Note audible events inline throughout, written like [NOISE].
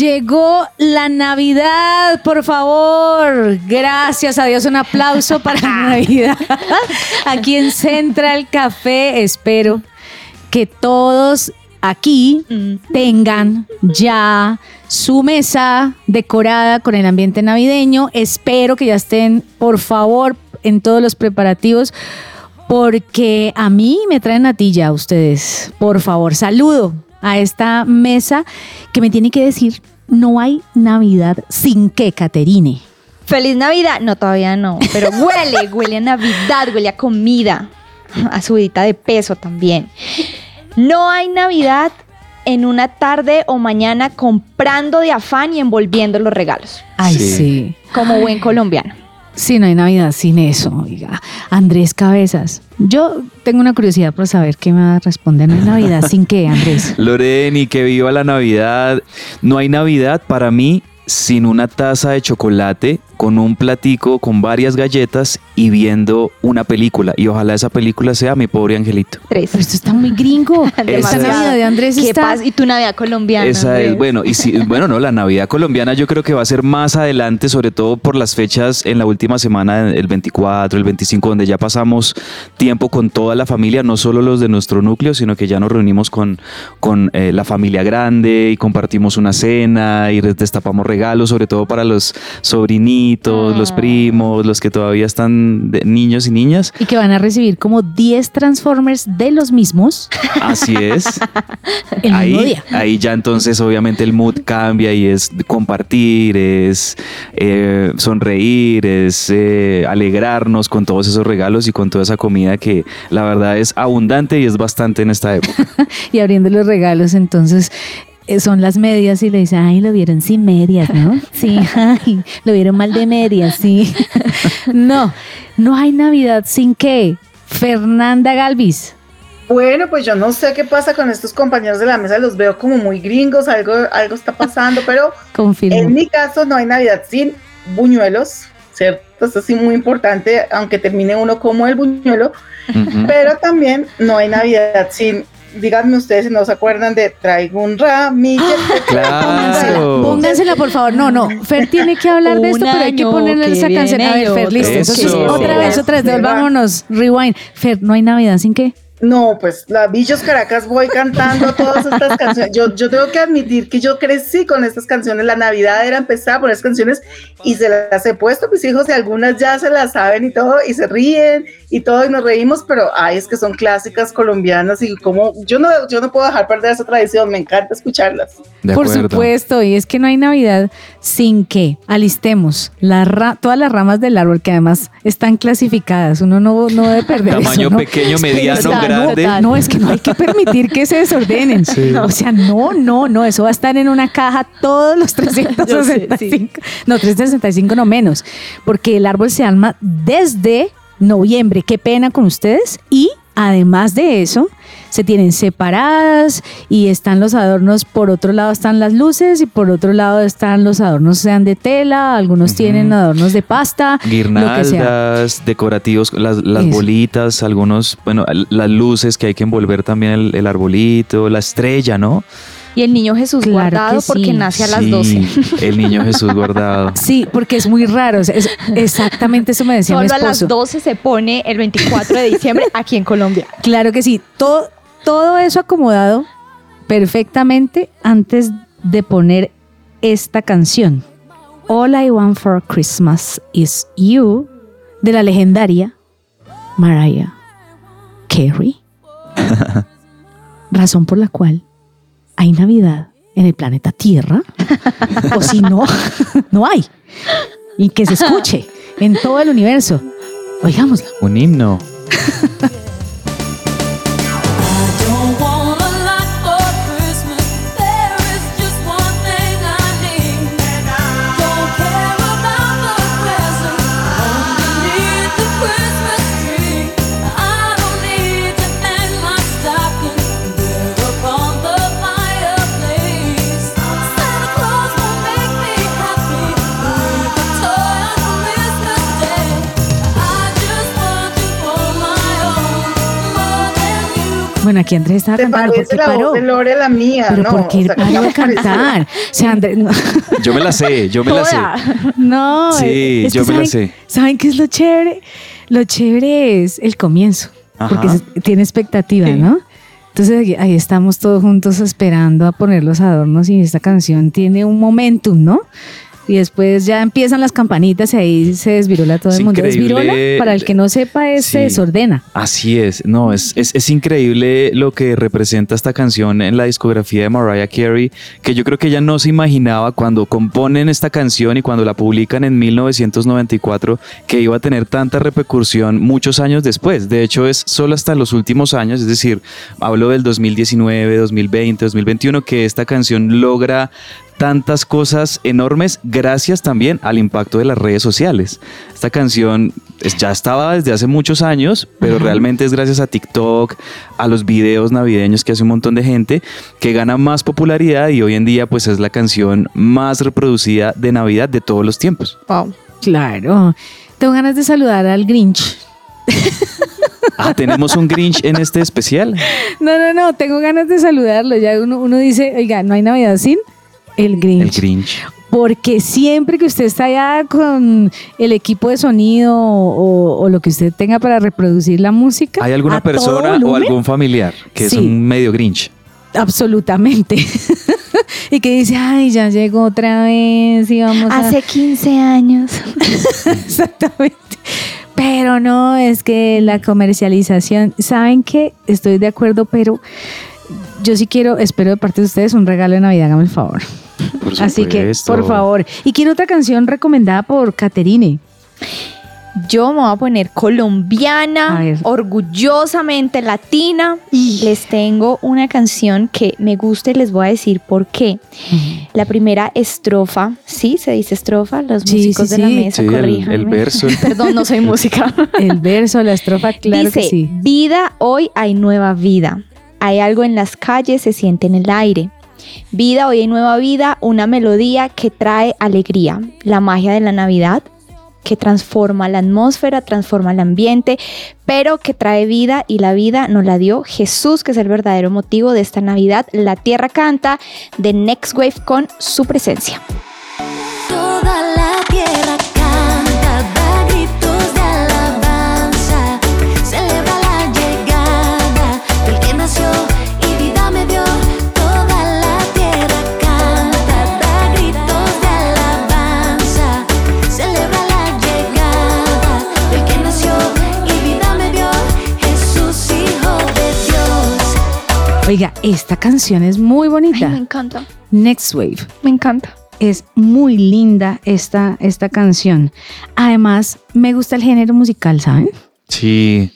Llegó la Navidad, por favor. Gracias a Dios, un aplauso para la [LAUGHS] Navidad. Aquí en Central Café, espero que todos aquí tengan ya su mesa decorada con el ambiente navideño. Espero que ya estén, por favor, en todos los preparativos. Porque a mí me traen natilla ustedes. Por favor, saludo a esta mesa que me tiene que decir, no hay Navidad sin que, Caterine. Feliz Navidad. No, todavía no. Pero huele, [LAUGHS] huele a Navidad, huele a comida. A subidita de peso también. No hay Navidad en una tarde o mañana comprando de afán y envolviendo los regalos. Ay, Sí. sí. Como buen colombiano. Sí, no hay Navidad sin eso, oiga. Andrés Cabezas. Yo tengo una curiosidad por saber qué me va a responder. No hay Navidad sin qué, Andrés. [LAUGHS] Loreni, que viva la Navidad. No hay Navidad para mí sin una taza de chocolate, con un platico, con varias galletas y viendo una película. Y ojalá esa película sea Mi pobre angelito. Tres. Pero esto está muy gringo. [LAUGHS] Navidad de Andrés ¿Qué está... pasa? Y tu Navidad colombiana. Esa es, bueno, y si, [LAUGHS] bueno, no, la Navidad colombiana yo creo que va a ser más adelante, sobre todo por las fechas en la última semana, el 24, el 25, donde ya pasamos tiempo con toda la familia, no solo los de nuestro núcleo, sino que ya nos reunimos con, con eh, la familia grande y compartimos una cena y destapamos regalos, sobre todo para los sobrinitos, los primos, los que todavía están de- niños y niñas. Y que van a recibir como 10 Transformers de los mismos Así es. [LAUGHS] el mismo ahí, día. ahí ya entonces obviamente el mood cambia y es compartir, es eh, sonreír, es eh, alegrarnos con todos esos regalos y con toda esa comida que la verdad es abundante y es bastante en esta época. [LAUGHS] y abriendo los regalos, entonces son las medias y le dice, ay, lo vieron sin medias, ¿no? [LAUGHS] Sí, ay, lo vieron mal de medias, sí. [LAUGHS] no, no hay Navidad sin qué. Fernanda Galvis. Bueno, pues yo no sé qué pasa con estos compañeros de la mesa, los veo como muy gringos, algo, algo está pasando, pero [LAUGHS] Confirmo. en mi caso no hay Navidad sin buñuelos, ¿cierto? Esto sí muy importante, aunque termine uno como el buñuelo, pero también no hay Navidad sin, díganme ustedes si no se acuerdan de traigo un ramillo. Póngansela, Claro. póngansela, por favor. No, no. Fer tiene que hablar de esto, pero hay que ponerle esa canción. A ver, Fer, listo. Entonces, otra vez, otra vez, devolvámonos. Rewind. Fer, no hay Navidad sin qué. No, pues la Bichos Caracas voy cantando todas estas canciones. Yo, yo tengo que admitir que yo crecí con estas canciones. La Navidad era empezar por estas canciones y se las he puesto a mis hijos y algunas ya se las saben y todo y se ríen y todo y nos reímos, pero ay, es que son clásicas colombianas y como yo no, yo no puedo dejar perder esa tradición. Me encanta escucharlas. De Por supuesto, y es que no hay Navidad sin que alistemos la ra- todas las ramas del árbol que además están clasificadas. Uno no, no debe perder Tamaño eso, ¿no? pequeño, mediano, grande. No, no, es que no hay que permitir que se desordenen. O sea, no, no, no, eso va a estar en una caja todos los [LAUGHS] 365. No, 365 no menos, porque el árbol se arma desde noviembre. Qué pena con ustedes. Y además de eso, se tienen separadas y están los adornos, por otro lado están las luces y por otro lado están los adornos sean de tela, algunos tienen adornos de pasta, lo que sea. Guirnaldas, decorativos, las, las bolitas, algunos, bueno, las luces que hay que envolver también el, el arbolito, la estrella, ¿no? Y el niño Jesús Claro guardado sí. porque nace a las Sí, 12. [LAUGHS] El niño Jesús guardado. Sí, porque es muy raro. es- exactamente eso me decía mi Solo a las esposo. 12 se pone el 24 de diciembre aquí en Colombia. Claro que sí. Todo, todo eso acomodado perfectamente antes de poner esta canción. All I Want for Christmas is You de la legendaria Mariah Carey. [LAUGHS] Razón por la cual hay Navidad en el planeta Tierra. o si no, [LAUGHS] no hay. Y que se escuche en todo el universo. Oigámosla. Un himno. [LAUGHS] Bueno, aquí Andrés estaba ¿Te cantando. ¿Por parece qué la paró? voz de Lore la mía? Pero no, ¿por qué o sea, paró ¿qué de cantar? O sea, Andrés, no. [LAUGHS] Yo me la sé, yo me la sé. Toda. No, Sí, es que yo me la ¿saben- sé. ¿Saben qué es lo chévere? Lo chévere es el comienzo, porque Ajá. se- tiene expectativa, Sí. ¿no? Entonces ahí- ahí estamos todos juntos esperando a poner los adornos y esta canción tiene un momentum, ¿no? Y después ya empiezan las campanitas y ahí se desvirola todo Es el mundo. increíble. Desvirola, para el que no sepa, es se desordena. Así es, no, es, es, es increíble lo que representa esta canción en la discografía de Mariah Carey, que yo creo que ella no se imaginaba cuando componen esta canción y cuando la publican en 1994 que iba a tener tanta repercusión muchos años después. De hecho, es solo hasta los últimos años, es decir, hablo del 2019, 2020, 2021, que esta canción logra tantas cosas enormes gracias también al impacto de las redes sociales. Esta canción ya estaba desde hace muchos años, pero realmente es gracias a TikTok, a los videos navideños que hace un montón de gente, que gana más popularidad y hoy en día pues es la canción más reproducida de Navidad de todos los tiempos. Wow. Claro. Tengo ganas de saludar al Grinch. Ah, tenemos un Grinch en este especial. [LAUGHS] No, no, no, tengo ganas de saludarlo. Ya uno, uno dice, oiga, no hay Navidad sin el Grinch. El Grinch. Porque siempre que usted está allá con el equipo de sonido o, o lo que usted tenga para reproducir la música. ¿Hay alguna a todo persona o algún familiar que es un medio Grinch? Absolutamente. [LAUGHS] y que dice, ay, ya llegó otra vez y vamos a... Hace 15 años. [LAUGHS] Exactamente. Pero no, es que la comercialización, ¿saben qué? Estoy de acuerdo, pero yo sí quiero, espero de parte de ustedes un regalo de Navidad, hágame el favor. Por Así que, por favor. Y quiero otra canción recomendada por Caterine. Yo me voy a poner colombiana, orgullosamente latina. Les tengo una canción que me gusta y les voy a decir por qué. La primera estrofa, ¿sí? Se dice estrofa, los Sí, músicos sí, de la sí. mesa, Sí, el- el verso. [LAUGHS] Perdón, no soy música. [LAUGHS] El verso, la estrofa, claro Dice, que sí. vida, hoy hay nueva vida. Hay algo en las calles, se siente en el aire. Vida, hoy hay nueva vida, una melodía que trae alegría. La magia de la Navidad, que transforma la atmósfera, transforma el ambiente, pero que trae vida y la vida nos la dio Jesús, que es el verdadero motivo de esta Navidad. La tierra canta de Next Wave con su presencia. Oiga, esta canción es muy Ay, bonita. me encanta, Next Wave. me encanta. Es muy linda esta, esta canción. Además, me gusta el género musical, ¿saben? Sí.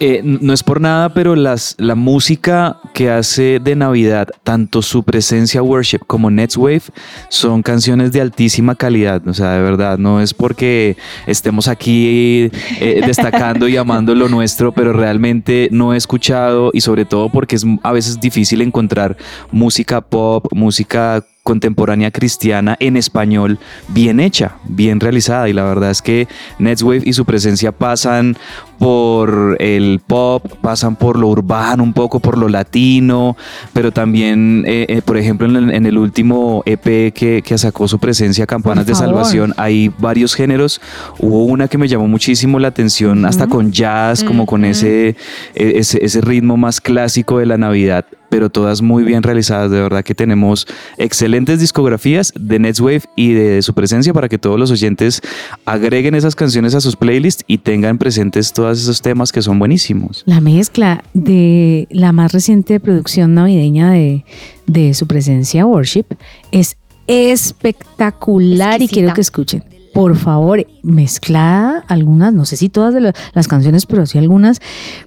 Eh, no es por nada, pero las, la música que hace de Navidad, tanto su presencia worship como Next Wave, son canciones de altísima calidad. O sea, de verdad, no es porque estemos aquí eh, destacando y amando lo nuestro, pero realmente no he escuchado y sobre todo porque es a veces difícil encontrar música pop, música contemporánea cristiana en español bien hecha, bien realizada y la verdad es que Netswave y su presencia pasan por el pop, pasan por lo urbano, un poco por lo latino, pero también, eh, eh, por ejemplo, en el, en el último EP que, que sacó su presencia, Campanas de. Salvación, hay varios géneros. Hubo una que me llamó muchísimo la atención, hasta con jazz, como con ese, eh, ese, ese ritmo más clásico de la Navidad pero todas muy bien realizadas. De verdad que tenemos excelentes discografías de Netswave y de su presencia para que todos los oyentes agreguen esas canciones a sus playlists y tengan presentes todos esos temas que son buenísimos. La mezcla de la más reciente producción navideña de, de su presencia Worship es espectacular y quiero que escuchen. Por favor, mezclada algunas, no sé si todas de las canciones, pero sí algunas,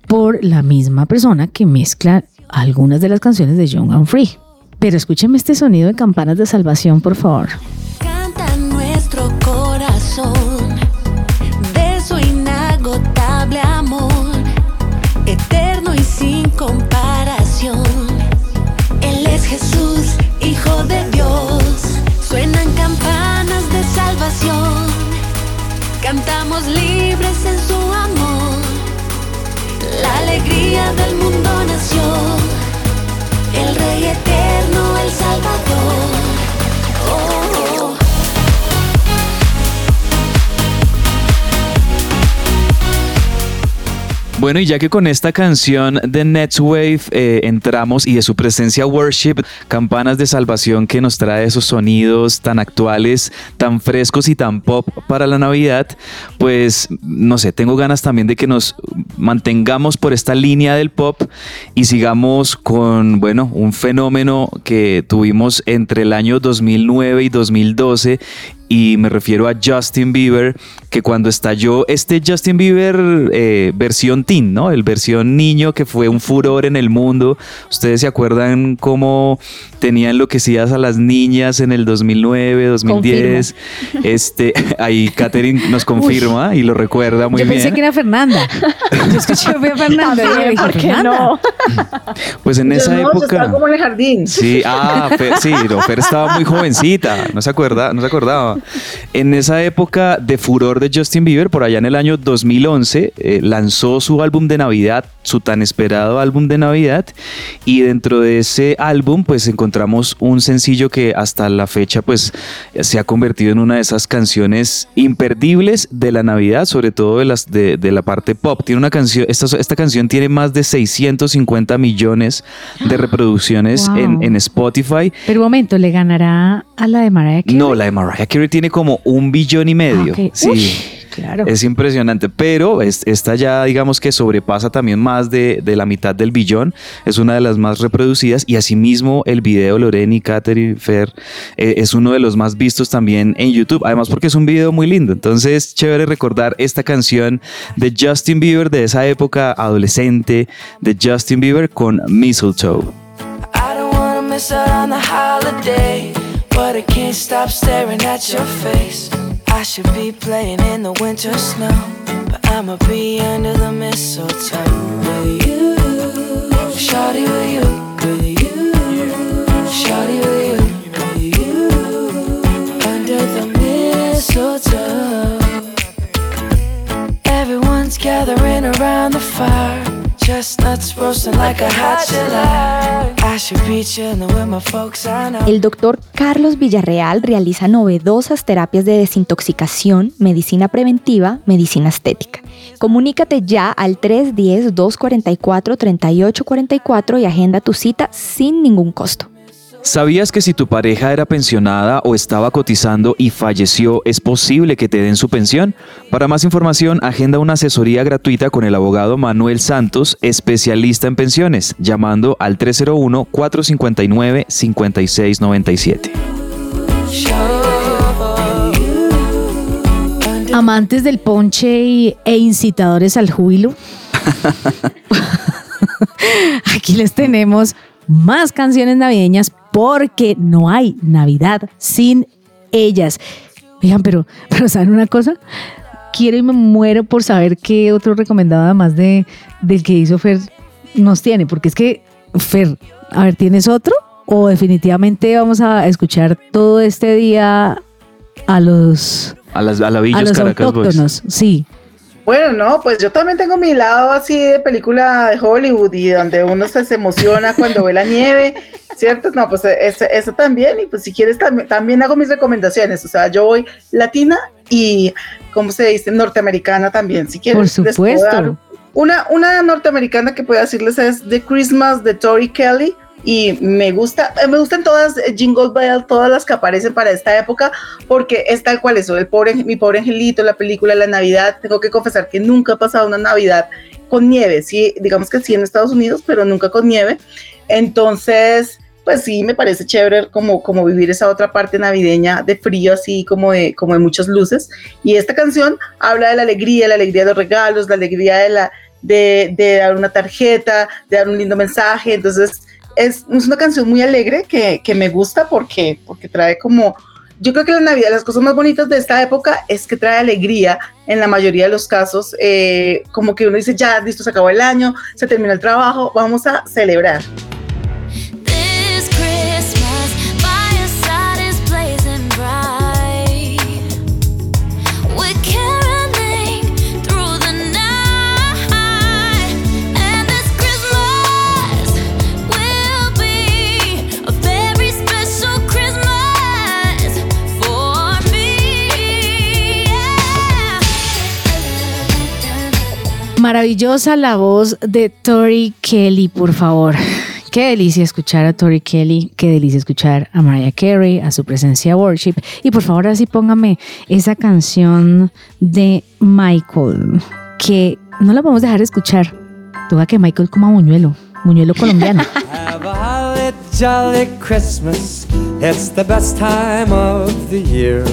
por la misma persona que mezcla algunas de las canciones de Young and Free. Pero escúchenme este sonido de campanas de salvación, por favor. Canta nuestro corazón de su inagotable amor, eterno y sin comparación. Él es Jesús, Hijo de Dios. Suenan campanas de salvación. Cantamos libres en su amor. La alegría del mundo Bueno, y ya que con esta canción de Netswave eh, entramos y de su presencia Worship, campanas de salvación que nos trae esos sonidos tan actuales, tan frescos y tan pop para la Navidad, pues no sé, tengo ganas también de que nos mantengamos por esta línea del pop y sigamos con, bueno, un fenómeno que tuvimos entre el año 2009 y 2012 y me refiero a Justin Bieber, que cuando estalló este Justin Bieber eh, versión teen, ¿no? El versión niño que fue un furor en el mundo. Ustedes se acuerdan cómo tenía enloquecidas a las niñas en el 2009, 2010. Este, [LAUGHS] ahí Katherine nos confirma y lo recuerda muy Yo bien. pensé que era Fernanda. Yo escuché fui a Fernanda. y yo dije, ¿por qué "Fernanda". no? Pues en Yo esa no, yo época. estaba como en el jardín. Sí, ah, Fer, sí, no, Fer estaba muy jovencita, no se acuerda, no se acordaba. [LAUGHS] En esa época de furor de Justin Bieber, por allá en el año 2011, eh, lanzó su álbum de Navidad, su tan esperado álbum de Navidad, y dentro de ese álbum, pues encontramos un sencillo que hasta la fecha, pues se ha convertido en una de esas canciones imperdibles de la Navidad, sobre todo de las de, de la parte pop. Tiene una canción, esta, esta canción tiene más de 650 millones de reproducciones Wow. en, en Spotify. Pero un momento, ¿le ganará a la de Mariah Carey? No, la de Mariah Carey tiene como un billón y medio. Ah. Sí. Uy, claro. Es impresionante, pero es- esta ya digamos que sobrepasa también más de, de la mitad del billón, es una de las más reproducidas y asimismo el video Loreni, Catherine, Fer eh, es uno de los más vistos también en YouTube, además porque es un video muy lindo, entonces chévere recordar esta canción de Justin Bieber de esa época adolescente de Justin Bieber con Mistletoe. I don't wanna miss out on the holiday, but I can't stop staring at your face. I should be playing in the winter snow, but I'ma be under the mistletoe with you. Shawty with you, with you. Shawty with you, with you. Under the mistletoe. Everyone's gathering around the fire. El doctor Carlos Villarreal realiza novedosas terapias de desintoxicación, medicina preventiva, medicina estética. Comunícate ya al 310-244-3844 y agenda tu cita sin ningún costo. ¿Sabías que si tu pareja era pensionada o estaba cotizando y falleció, es posible que te den su pensión? Para más información, agenda una asesoría gratuita con el abogado Manuel Santos, especialista en pensiones, llamando al 301-459-5697. Amantes del ponche y- e incitadores al júbilo. [LAUGHS] [LAUGHS] Aquí les tenemos más canciones navideñas porque no hay Navidad sin ellas. Oigan, pero, pero ¿saben una cosa? Quiero y me muero por saber qué otro recomendado además de, del que hizo Fer nos tiene, porque es que, Fer, a ver, ¿tienes otro? ¿O definitivamente vamos a escuchar todo este día a los, A las a la a Villas los Caracas Boys. autóctonos? Sí. Bueno, no, pues yo también tengo mi lado así de película de Hollywood y donde uno se, se emociona cuando ve la nieve, ¿cierto? No, pues eso, eso también, y pues si quieres también, también hago mis recomendaciones, o sea, yo voy latina y, ¿cómo se dice? Norteamericana también, si quieres. Por supuesto. Una, una norteamericana que puedo decirles es The Christmas de Tori Kelly. Y me gusta, eh, me gustan todas eh, Jingle Bell, todas las que aparecen para esta época, porque es tal cual eso, el pobre, mi pobre angelito, la película, la Navidad. Tengo que confesar que nunca he pasado una Navidad con nieve, sí, digamos que sí en Estados Unidos, pero nunca con nieve. Entonces, pues sí, me parece chévere como, como vivir esa otra parte navideña de frío, así como de, como de muchas luces. Y esta canción habla de la alegría, la alegría de los regalos, la alegría de, la, de, de dar una tarjeta, de dar un lindo mensaje. Entonces, es, es una canción muy alegre que, que me gusta porque, porque trae como... Yo creo que la Navidad, las cosas más bonitas de esta época es que trae alegría en la mayoría de los casos, eh, como que uno dice, ya, listo, se acabó el año, se terminó el trabajo, vamos a celebrar. Maravillosa la voz de Tori Kelly, por favor. Qué delicia escuchar a Tori Kelly, qué delicia escuchar a Mariah Carey, a su presencia worship. Y por favor, así póngame esa canción de Michael, que no la podemos dejar de escuchar. Que Michael coma muñuelo, muñuelo colombiano. [LAUGHS] Have a jolly Christmas. It's the best time of the year.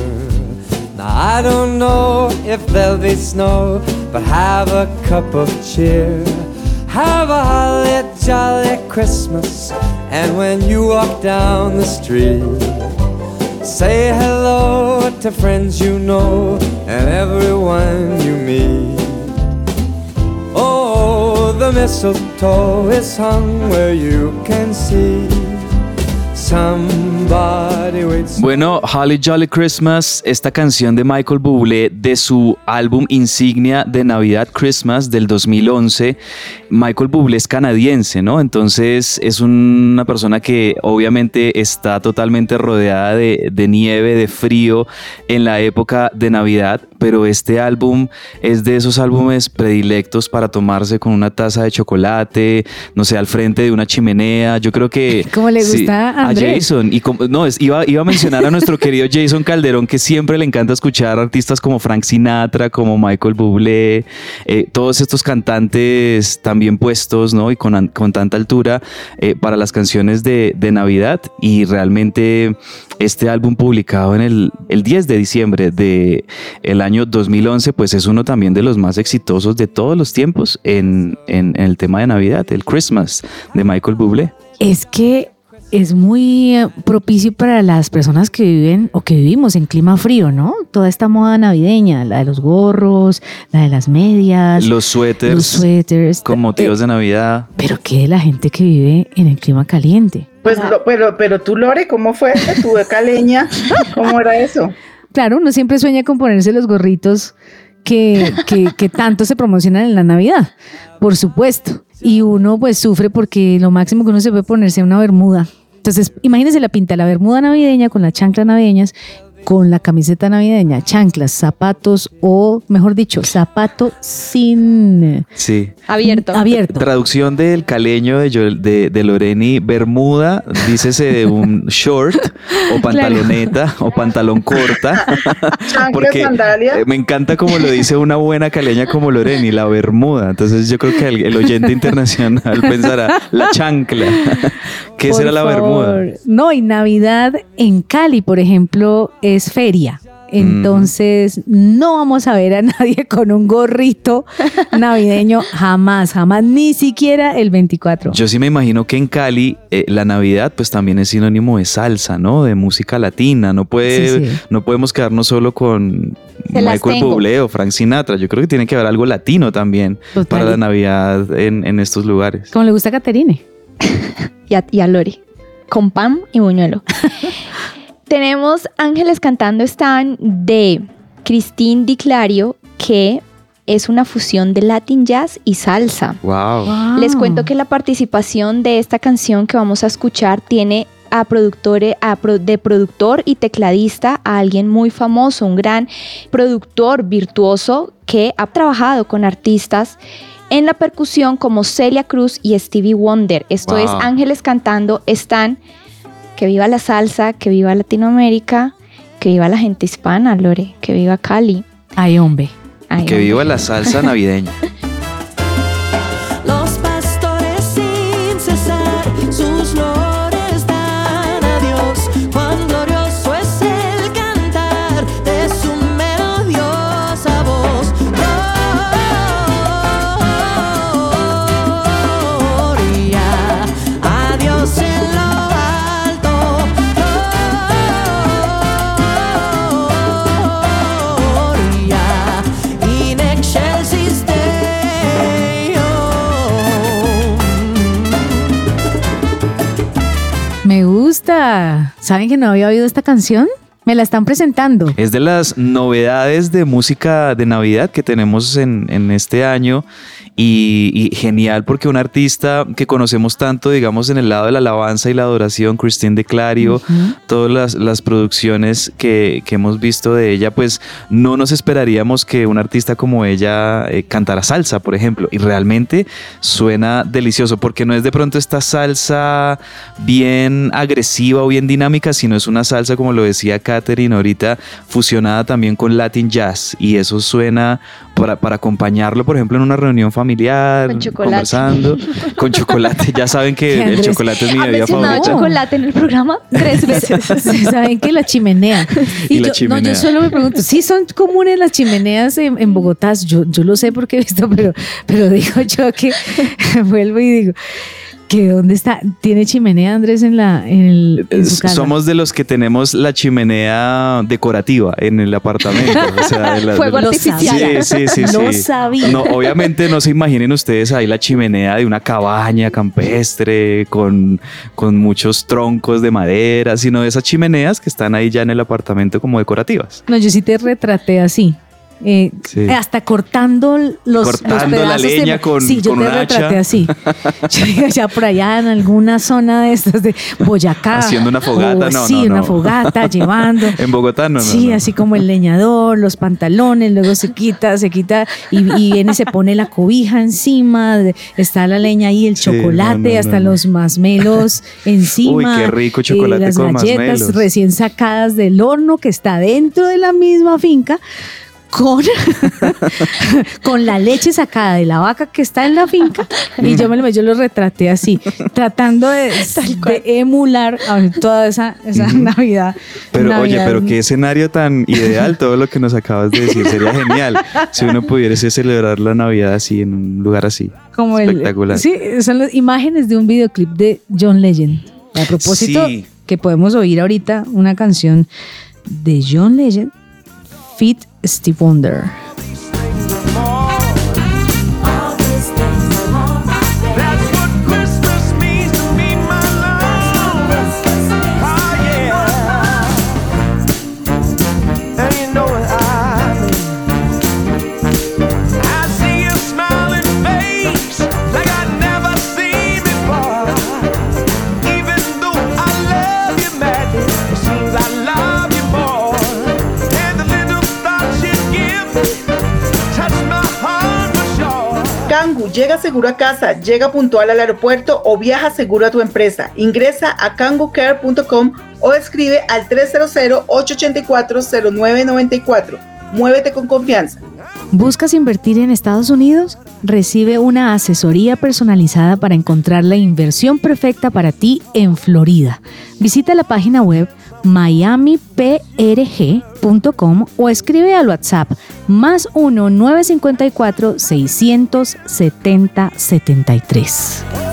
Now I don't know if there'll be snow, but have a cup of cheer. Have a holly jolly Christmas. And when you walk down the street, say hello to friends you know and everyone you meet. Oh, the mistletoe is hung where you can see. Waits. Bueno, Holly Jolly Christmas, esta canción de Michael Bublé de su álbum insignia de Navidad Christmas del 2011. Michael Bublé es canadiense, ¿no? Entonces es una persona que obviamente está totalmente rodeada de, de nieve, de frío en la época de Navidad, pero este álbum es de esos álbumes predilectos para tomarse con una taza de chocolate, no sé, al frente de una chimenea. Yo creo que... [LAUGHS] ¿Cómo le gusta a a Andrés? Jason. Y como- no, es- iba, iba a mencionar a [LAUGHS] nuestro querido Jason Calderón, que siempre le encanta escuchar artistas como Frank Sinatra, como Michael Bublé, eh, todos estos cantantes tan bien puestos, ¿no? Y con, con tanta altura eh, para las canciones de, de Navidad. Y realmente este álbum publicado en el, el 10 de diciembre de el año 2011, pues es uno también de los más exitosos de todos los tiempos en, en- en el tema de Navidad, el Christmas de Michael Bublé. Es que es muy eh, propicio para las personas que viven o que vivimos en clima frío, ¿no? Toda esta moda navideña, la de los gorros, la de las medias, Los suéteres. los suéteres. con motivos Eh, de Navidad. Pero ¿qué de la gente que vive en el clima caliente? Pues, lo- pero, pero tú, Lore, ¿cómo fue? ¿Tu de [LAUGHS] caleña? ¿Cómo era eso? Claro, uno siempre sueña con ponerse los gorritos que, que, que tanto se promocionan en la Navidad, por supuesto. Y uno pues sufre porque lo máximo que uno se puede ponerse es una bermuda. Entonces, imagínense la pinta, la bermuda navideña con las chanclas navideñas, con la camiseta navideña, chanclas, zapatos o, mejor dicho, zapato sin Sí. Abierto. abierto. Traducción del caleño de, Joel- de, de Loreni, Bermuda, dícese de un [LAUGHS] short o pantaloneta o pantalón corta. Chanclas, sandalia. me encanta como lo dice una buena caleña como Loreni, la Bermuda. Entonces yo creo que el, el oyente internacional [LAUGHS] pensará, la chancla. ¿Qué Por será la Bermuda? No, y Navidad en Cali, por ejemplo, es feria. Entonces, no vamos a ver a [LAUGHS] nadie con un gorrito navideño jamás, jamás, ni siquiera el 24. Yo sí me imagino que en Cali eh, la Navidad pues también es sinónimo de salsa, ¿no? De música latina. No puede, Sí, sí. no podemos quedarnos solo con Se Michael. Bublé o Frank Sinatra. Yo creo que tiene que haber algo latino también Total. para la Navidad en, en estos lugares. Como le gusta a Caterine. [LAUGHS] y a, y a Lori, con pan y buñuelo. [LAUGHS] Tenemos Ángeles cantando están de Christine Di Clario, que es una fusión de Latin Jazz y salsa. Wow. Les cuento que la participación de esta canción que vamos a escuchar tiene a productores, a pro- de productor y tecladista a alguien muy famoso, un gran productor virtuoso que ha trabajado con artistas en la percusión como Celia Cruz y Stevie Wonder. Esto es. Ángeles cantando, están que viva la salsa, que viva Latinoamérica, que viva la gente hispana, Lore, que viva Cali. Ay, hombre. Ay, Que hombre. viva la salsa navideña. [LAUGHS] ¿Saben que no había oído esta canción? Me la están presentando. Es de las novedades de música de Navidad que tenemos en, en este año y, y genial porque un artista que conocemos tanto, digamos, en el lado de la alabanza y la adoración, Christine de Clario, todas las, las producciones que, que hemos visto de ella, pues no nos esperaríamos que un artista como ella eh, cantara salsa, por ejemplo, y realmente suena delicioso porque no es de pronto esta salsa bien agresiva o bien dinámica, sino es una salsa, como lo decía Katherine ahorita, fusionada también con Latin Jazz y eso suena para, para acompañarlo, por ejemplo, en una reunión familiar, Con chocolate. conversando, con chocolate. Ya saben que [LAUGHS] el Andrés chocolate es mi ¿Ha bebida mencionado favorita. chocolate en el programa tres veces? [LAUGHS] Saben que la chimenea. [LAUGHS] Y la yo, chimenea. No, yo solo me pregunto, sí son comunes las chimeneas en, en Bogotá. Yo, yo lo sé porque he visto, pero, pero digo yo que vuelvo y digo que dónde está. ¿Tiene chimenea Andrés en la en, el, en su casa? Somos de los que tenemos la chimenea decorativa en el apartamento. o sea, de la- [LAUGHS] Fuego de la- artificial. Sí, sí, sí, sí. Lo sabía. No, obviamente no se imaginen ustedes ahí la chimenea de una cabaña campestre con, con muchos troncos de madera, sino de esas chimeneas que están ahí ya en el apartamento como decorativas. No, yo sí te retraté así. Eh, Sí. Hasta cortando los, los Cortando la pedazos de- leña con- Sí, yo con te hacha. retraté así. [LAUGHS] Ya por allá en alguna zona de estas de Boyacá. Haciendo una fogata, o no, Sí, no, una fogata, [LAUGHS] llevando. En Bogotá no, no, Sí, así como el leñador, los pantalones, luego se quita, se quita y, y viene y se pone la cobija encima, está la leña ahí, el chocolate, hasta los masmelos [LAUGHS] encima. Uy, qué rico y chocolate las con galletas masmelos. recién sacadas del horno que está dentro de la misma finca. Con, [LAUGHS] con la leche sacada de la vaca que está en la finca y yo me lo yo lo retraté así tratando de, de emular toda esa, esa Navidad Pero oye, pero qué escenario tan ideal, todo lo que nos acabas de decir, sería genial si uno pudiese celebrar la Navidad así, en un lugar así. como el Espectacular. sí son las imágenes de un videoclip de John Legend a propósito Sí. que podemos oír ahorita una canción de John Legend Fit Steve Wonder seguro a casa, llega puntual al aeropuerto o viaja seguro a tu empresa. Ingresa a kangucare.com o escribe al 300-884-0994. Muévete con confianza. ¿Buscas invertir en Estados Unidos? Recibe una asesoría personalizada para encontrar la inversión perfecta para ti en Florida. Visita la página web miamiprg.com o escribe al WhatsApp más 1-954-670-73.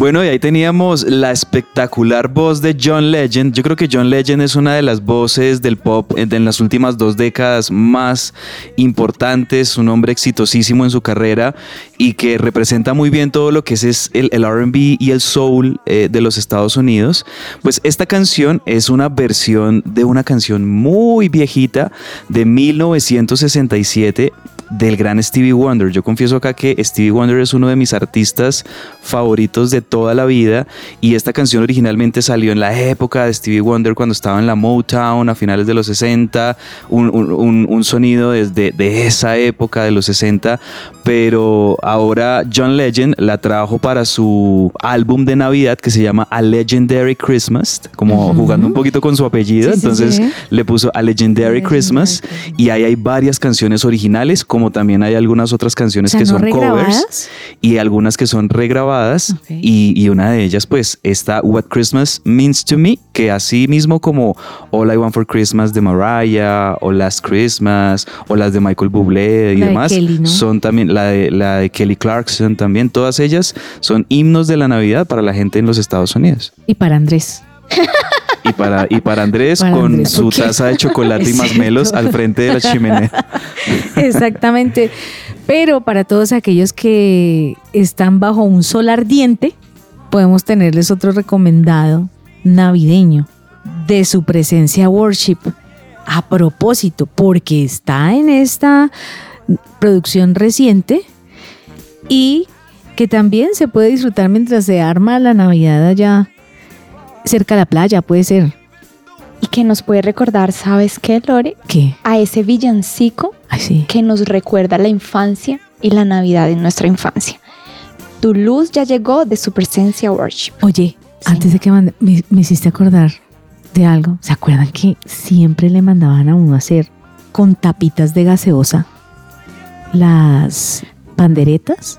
Bueno, y ahí teníamos la espectacular voz de John Legend. Yo creo que John Legend es una de las voces del pop en las últimas dos décadas más importantes, un hombre exitosísimo en su carrera y que representa muy bien todo lo que es, el RB y el soul eh, de los Estados Unidos. Pues esta canción es una versión de una canción muy viejita de 1967 del gran Stevie Wonder. Yo confieso acá que Stevie Wonder es uno de mis artistas favoritos de toda la vida y esta canción originalmente salió en la época de Stevie Wonder cuando estaba en la Motown a finales de los 60, un, un- un- sonido desde de esa época de los 60, pero ahora John Legend la trajo para su álbum de Navidad que se llama A Legendary Christmas, como jugando un poquito con su apellido, Sí, sí, entonces sí. le puso A Legendary Christmas y ahí hay varias canciones originales, como también hay algunas otras canciones O sea, que ¿no son covers y algunas que son regrabadas Ok. y, y una de ellas pues está What Christmas Means to Me, que así mismo como All I Want for Christmas de Mariah o Last Christmas o las de Michael Bublé y La de demás, Kelly, ¿no? son también la de, la de Kelly Clarkson también, todas ellas son himnos de la Navidad para la gente en los Estados Unidos. Y para Andrés. [LAUGHS] Y para, y para Andrés Para con Andrés, su taza de chocolate y [LAUGHS] masmelos al frente de la chimenea. [LAUGHS] Exactamente. Pero para todos aquellos que están bajo un sol ardiente, podemos tenerles otro recomendado navideño. de su presencia worship. A propósito, porque está en esta producción reciente y que también se puede disfrutar mientras se arma la Navidad allá cerca de la playa, puede ser. Y que nos puede recordar, ¿sabes qué, Lore? ¿Qué? A ese villancico Ay, sí. que nos recuerda la infancia y la Navidad en nuestra infancia. Tu luz ya llegó de su presencia worship. Oye, antes de que mande, me, me hiciste acordar de algo. ¿Se acuerdan que siempre le mandaban a uno a hacer con tapitas de gaseosa las panderetas?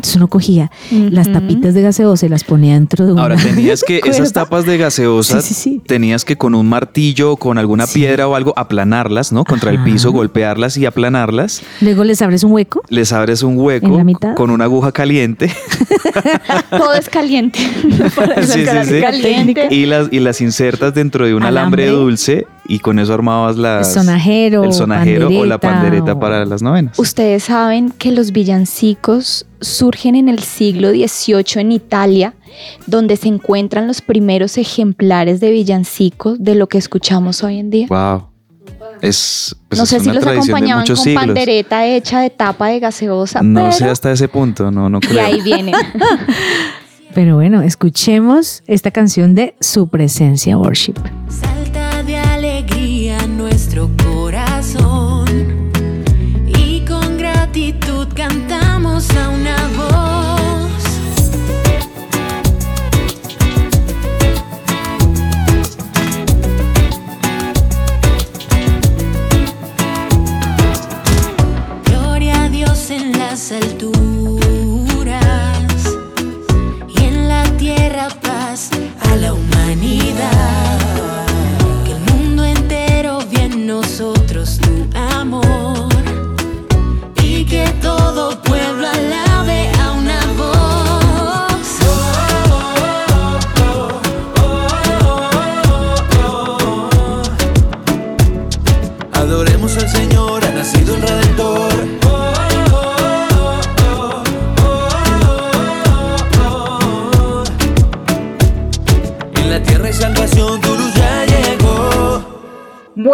Entonces uno cogía las tapitas de gaseosa y las ponía dentro de una Ahora tenías [LAUGHS] que esas cuerda. tapas de gaseosa, Sí, sí, sí. tenías que con un martillo o con alguna Sí. piedra o algo aplanarlas, ¿no? Contra el Ajá. piso, golpearlas y aplanarlas. Luego les abres un hueco. Les abres un ¿En hueco la mitad? con una aguja caliente [LAUGHS] Todo es caliente. [LAUGHS] Caliente. y las, y las insertas dentro de un alambre, Alambre. dulce y con eso armabas las, El sonajero, el sonajero o la pandereta, pandereta o- para las novenas. Ustedes saben que los villancicos surgen en el siglo XVIII en Italia, donde se encuentran los primeros ejemplares de villancicos de lo que escuchamos hoy en día. Wow. Es, pues no es sé si los acompañaban con siglos. pandereta hecha de tapa de gaseosa, No pero sé hasta ese punto, no, no y creo. ahí viene. [LAUGHS] Pero bueno, escuchemos esta canción de su presencia worship.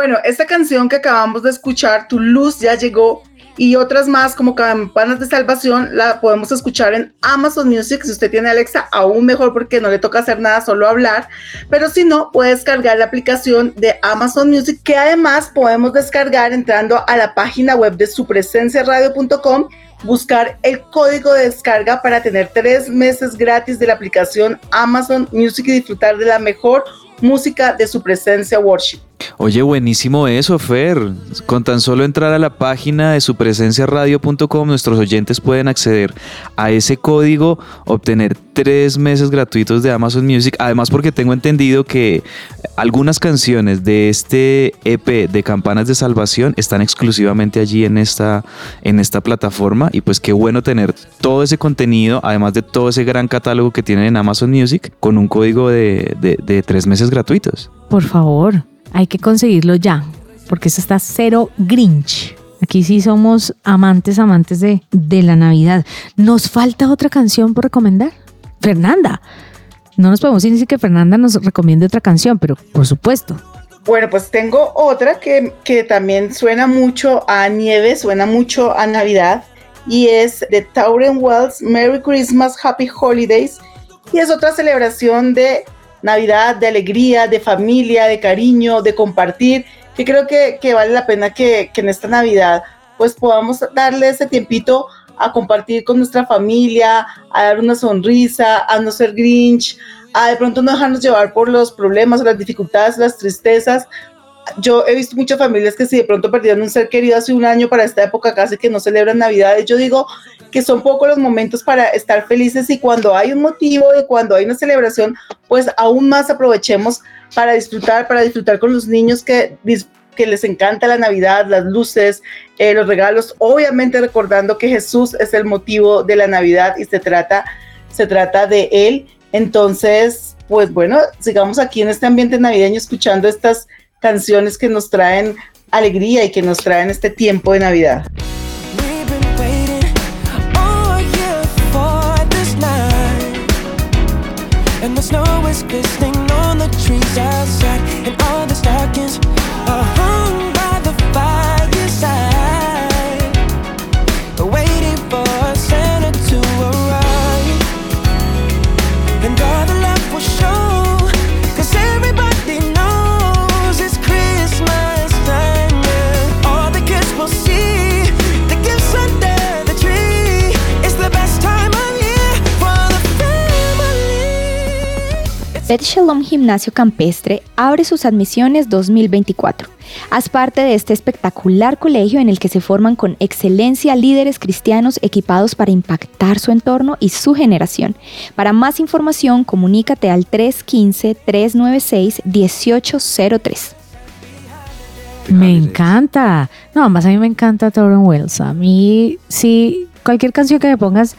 Bueno, esta canción que acabamos de escuchar, Tu luz ya llegó, y otras más como Campanas de Salvación, la podemos escuchar en Amazon Music. Si usted tiene Alexa, aún mejor porque no le toca hacer nada, solo hablar. Pero si no, puede descargar la aplicación de Amazon Music, que además podemos descargar entrando a la página web de supresenciaradio.com buscar el código de descarga para tener tres meses gratis de la aplicación Amazon Music y disfrutar de la mejor música de su presencia worship. Oye, buenísimo eso, Fer. Con tan solo entrar a la página de supresenciaradio.com, nuestros oyentes pueden acceder a ese código, obtener tres meses gratuitos de Amazon Music. Además, porque tengo entendido que algunas canciones de este EP de Campanas de Salvación están exclusivamente allí en esta, en esta plataforma. Y pues qué bueno tener todo ese contenido, además de todo ese gran catálogo que tienen en Amazon Music, con un código de, de- de tres meses gratuitos. Por favor, hay que conseguirlo ya, porque eso está cero Grinch. Aquí sí somos amantes, amantes de, de la Navidad. ¿Nos falta otra canción por recomendar? Fernanda. No nos podemos decir que Fernanda nos recomiende otra canción, pero por supuesto. Bueno, pues tengo otra que, que también suena mucho a nieve, suena mucho a Navidad, y es de Tauren Wells, Merry Christmas, Happy Holidays, y es otra celebración de Navidad, de alegría, de familia, de cariño, de compartir, que creo que, que vale la pena que, que en esta Navidad pues podamos darle ese tiempito a compartir con nuestra familia, a dar una sonrisa, a no ser grinch, a de pronto no dejarnos llevar por los problemas, las dificultades, las tristezas. Yo he visto muchas familias que si de pronto perdieron un ser querido hace un año para esta época casi que no celebran Navidades, yo digo que son pocos los momentos para estar felices y cuando hay un motivo y cuando hay una celebración, pues aún más aprovechemos para disfrutar, para disfrutar con los niños que, les encanta la Navidad, las luces, eh, los regalos, obviamente recordando que Jesús es el motivo de la Navidad y se trata, se trata de Él. Entonces, pues bueno, sigamos aquí en este ambiente navideño escuchando estas canciones que nos traen alegría y que nos traen este tiempo de Navidad. Bet Shalom Gimnasio Campestre abre sus admisiones 2024. Haz parte de este espectacular colegio en el que se forman con excelencia líderes cristianos equipados para impactar su entorno y su generación. Para más información, comunícate al 315-396-1803. Me encanta. No, además a mí me encanta Torren Wells. A mí, sí, cualquier canción que me pongas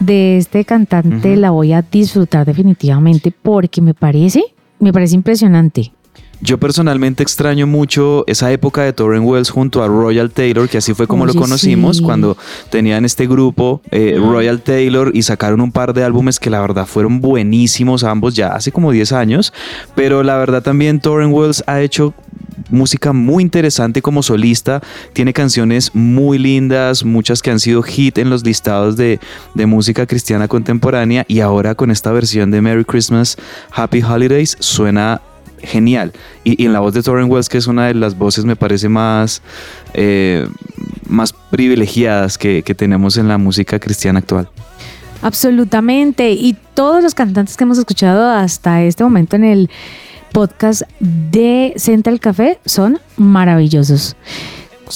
de este cantante la voy a disfrutar definitivamente porque me parece, me parece impresionante. Yo personalmente extraño mucho esa época de Torren Wells junto a Royal Taylor, que así fue como lo conocimos sí. cuando tenían este grupo eh, Royal Taylor y sacaron un par de álbumes que la verdad fueron buenísimos ambos ya hace como 10 años, pero la verdad también Torren Wells ha hecho música muy interesante como solista, tiene canciones muy lindas, muchas que han sido hit en los listados de, de música cristiana contemporánea. Y ahora con esta versión de Merry Christmas, Happy Holidays suena genial. Y, y en la voz de Torren Wells, que es una de las voces, me parece más, eh, más privilegiadas que, que tenemos en la música cristiana actual. Absolutamente. Y todos los cantantes que hemos escuchado hasta este momento en el podcast de Central Café son maravillosos.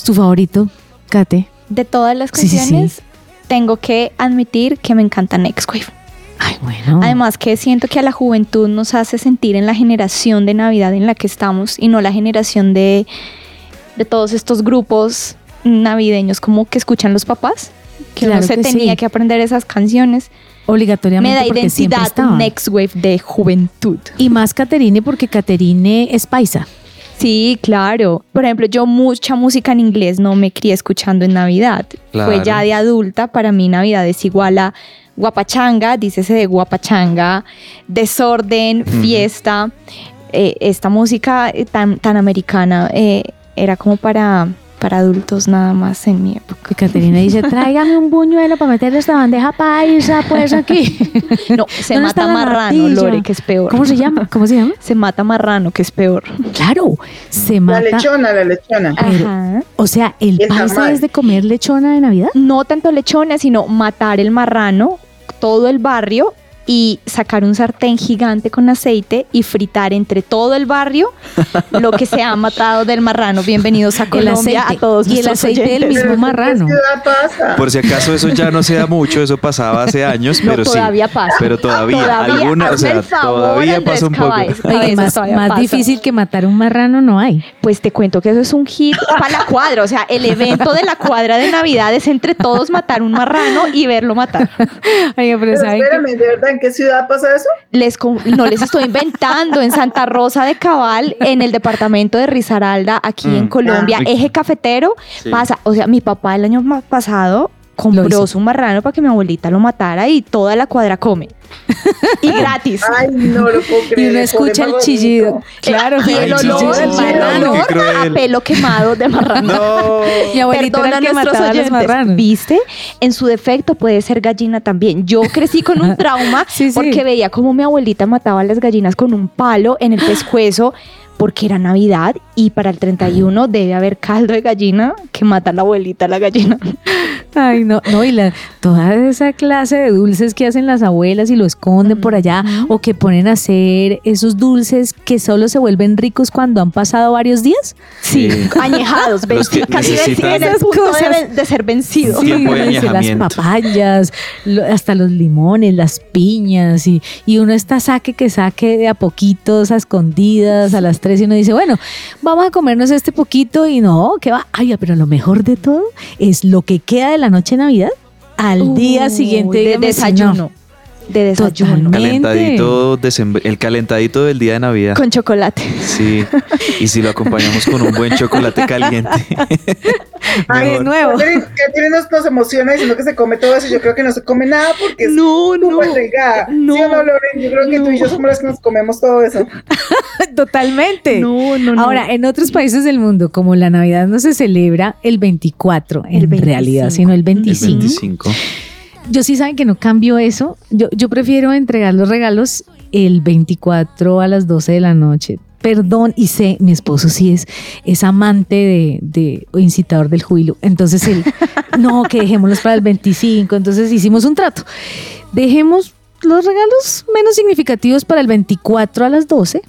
¿Tu favorito, Kate? De todas las Sí, sí, sí. canciones, tengo que admitir que me encanta Next Wave. Ay, bueno. Además que siento que a la juventud nos hace sentir en la generación de Navidad en la que estamos y no la generación de, de todos estos grupos navideños como que escuchan los papás, que Claro no se que tenía sí. que aprender esas canciones. Obligatoriamente Me da porque siempre identidad estaban. Next Wave de juventud. Y más Caterine porque Caterine es paisa. Sí, claro. Por ejemplo, yo mucha música en inglés no me crié escuchando en Navidad. Claro. Fue ya de adulta, para mí Navidad es igual a guapachanga, dícese de guapachanga, desorden, fiesta. Eh, esta música eh, tan, tan americana eh, era como para, para adultos nada más en mi época. Que Caterina dice, tráigame un buñuelo para meterle esta bandeja paisa, pues aquí. [LAUGHS] No, se ¿Dónde mata la marrano? Lore, que es peor. ¿Cómo se llama? ¿Cómo se llama? Se mata marrano, que es peor. Claro, se La mata. lechona, la lechona. Pero, Ajá. o sea, el El paisa tamal. es de comer lechona de Navidad. no tanto lechones, sino matar el marrano, todo el barrio y sacar un sartén gigante con aceite y fritar entre todo el barrio [LAUGHS] lo que se ha matado del marrano. Bienvenidos a Colombia aceite. a todos Y el aceite del mismo [LAUGHS] Pero, ¿en marrano. Por si acaso eso ya no se da mucho, eso pasaba hace años, No, pero sí. todavía pasa. Pero todavía, Todavía, alguna, o sea, todavía pasa un poco. Oye, más, todavía más pasa. difícil que matar un marrano no hay. Pues te cuento que eso es un hit para la cuadra. O sea, el evento de la cuadra de Navidad es entre todos matar un marrano y verlo matar. [LAUGHS] Oye, pero Pero espérame, ¿de verdad en qué ciudad pasa eso? Les con- no les estoy [LAUGHS] inventando en Santa Rosa de Cabal, en el departamento de Risaralda, aquí en Mm. Colombia, Ah. eje cafetero, Sí. pasa. O sea, mi papá el año pasado compró su marrano para que mi abuelita lo matara y toda la cuadra come. [LAUGHS] Y gratis. Ay, no lo puedo creer. Y uno escucha el chillido. Claro, y el olor, el cruel. a pelo quemado de marrano. No. Mi abuelito Perdona era el a que a los marranos. ¿Viste? En su defecto puede ser gallina también. Yo crecí con un [LAUGHS] trauma Sí, sí. porque veía como mi abuelita mataba a las gallinas con un palo en el pescuezo porque era Navidad y para el 31 debe haber caldo de gallina que mata a la abuelita a la gallina. Ay, no, no, y la, toda esa clase de dulces que hacen las abuelas y lo esconden por allá, o que ponen a hacer esos dulces que solo se vuelven ricos cuando han pasado varios días. Sí. [LAUGHS] Añejados, casi Esas punto de, ser vencidos. Sí. Las papayas, lo- hasta los limones, las piñas, y, y uno está saque que saque de a poquitos, a escondidas, a las tres, y uno dice, bueno, vamos a comernos este poquito, y no, ¿qué va? Ay, pero lo mejor de todo es lo que queda de la noche de Navidad al día siguiente de dígame si no. De desayuno. Totalmente. Calentadito, el calentadito del día de Navidad. Con chocolate. Sí, y si lo acompañamos con un buen chocolate caliente. Ay, [LAUGHS] de nuevo. Catherine, nos, nos emociona diciendo que se come todo eso. Yo creo que no se come nada porque es No, no, súper delgada. no, ¿Sí o no, Loren? Yo creo que tú y yo somos las que nos comemos todo eso. [LAUGHS] Totalmente. No, no, no. Ahora, en otros países del mundo, como la Navidad no se celebra el 24 en 25. realidad, sino el El 25. 25. Yo sí saben que no cambio eso. Yo, yo prefiero entregar los regalos el 24 a las 12 de la noche. Perdón, y sé, mi esposo sí es, es amante de, de o incitador del júbilo. Entonces él, [LAUGHS] no, que dejémoslos para el 25. Entonces hicimos un trato. Dejemos los regalos menos significativos para el 24 a las 12,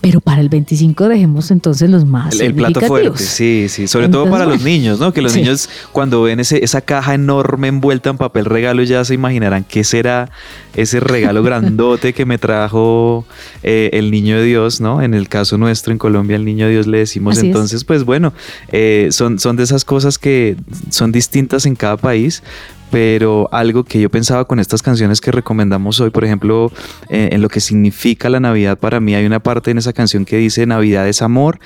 pero para el 25 dejemos entonces los más El, el plato fuerte, sí, sí. Sobre todo para los niños, ¿no? Que los Sí. niños cuando ven ese, esa caja enorme envuelta en papel regalo ya se imaginarán qué será ese regalo grandote que me trajo eh, el niño de Dios, ¿no? En el caso nuestro en Colombia, el niño de Dios le decimos. Así es. Entonces, pues bueno, eh, son, son de esas cosas que son distintas en cada país. Pero algo que yo pensaba con estas canciones que recomendamos hoy, por ejemplo, eh, en lo que significa la Navidad para mí, hay una parte en esa canción que dice Navidad es amor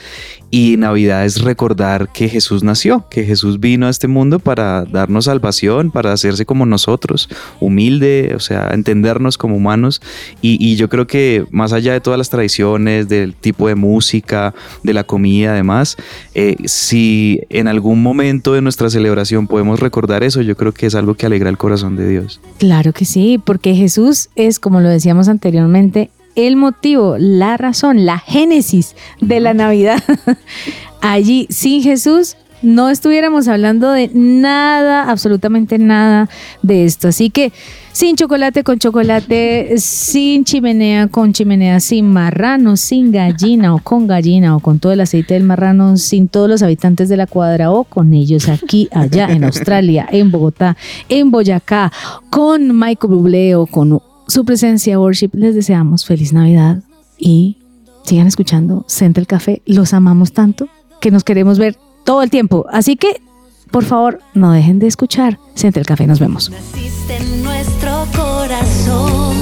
y Navidad es recordar que Jesús nació, que Jesús vino a este mundo para darnos salvación, para hacerse como nosotros, humilde, o sea, entendernos como humanos. Y, y yo creo que más allá de todas las tradiciones, del tipo de música, de la comida, además, eh, si en algún momento de nuestra celebración podemos recordar eso, yo creo que es algo que alegra el corazón de Dios. Claro que sí, porque Jesús es, como lo decíamos anteriormente, el motivo, la razón, la génesis de la Navidad. [LAUGHS] Allí, sin Jesús, no estuviéramos hablando de nada, absolutamente nada de esto. Así que sin chocolate con chocolate, sin chimenea con chimenea, sin marrano, sin gallina o con gallina o con todo el aceite del marrano, sin todos los habitantes de la cuadra o con ellos aquí, allá en Australia, en Bogotá, en Boyacá, con Michael Bublé o con su presencia worship, les deseamos feliz Navidad y sigan escuchando Central Café. Los amamos tanto que nos queremos ver todo el tiempo. Así que, por favor, no dejen de escuchar Central Café. Nos vemos. Naciste en nuestro corazón,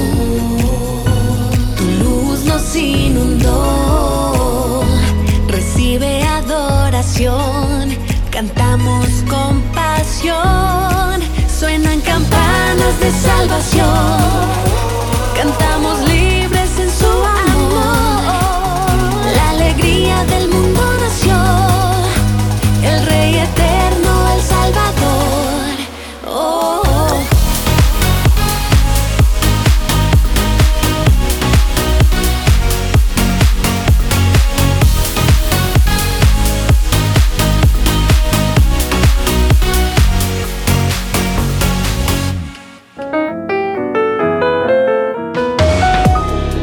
tu luz nos inundó. Recibe adoración, cantamos con pasión. Suenan campanas de salvación, cantamos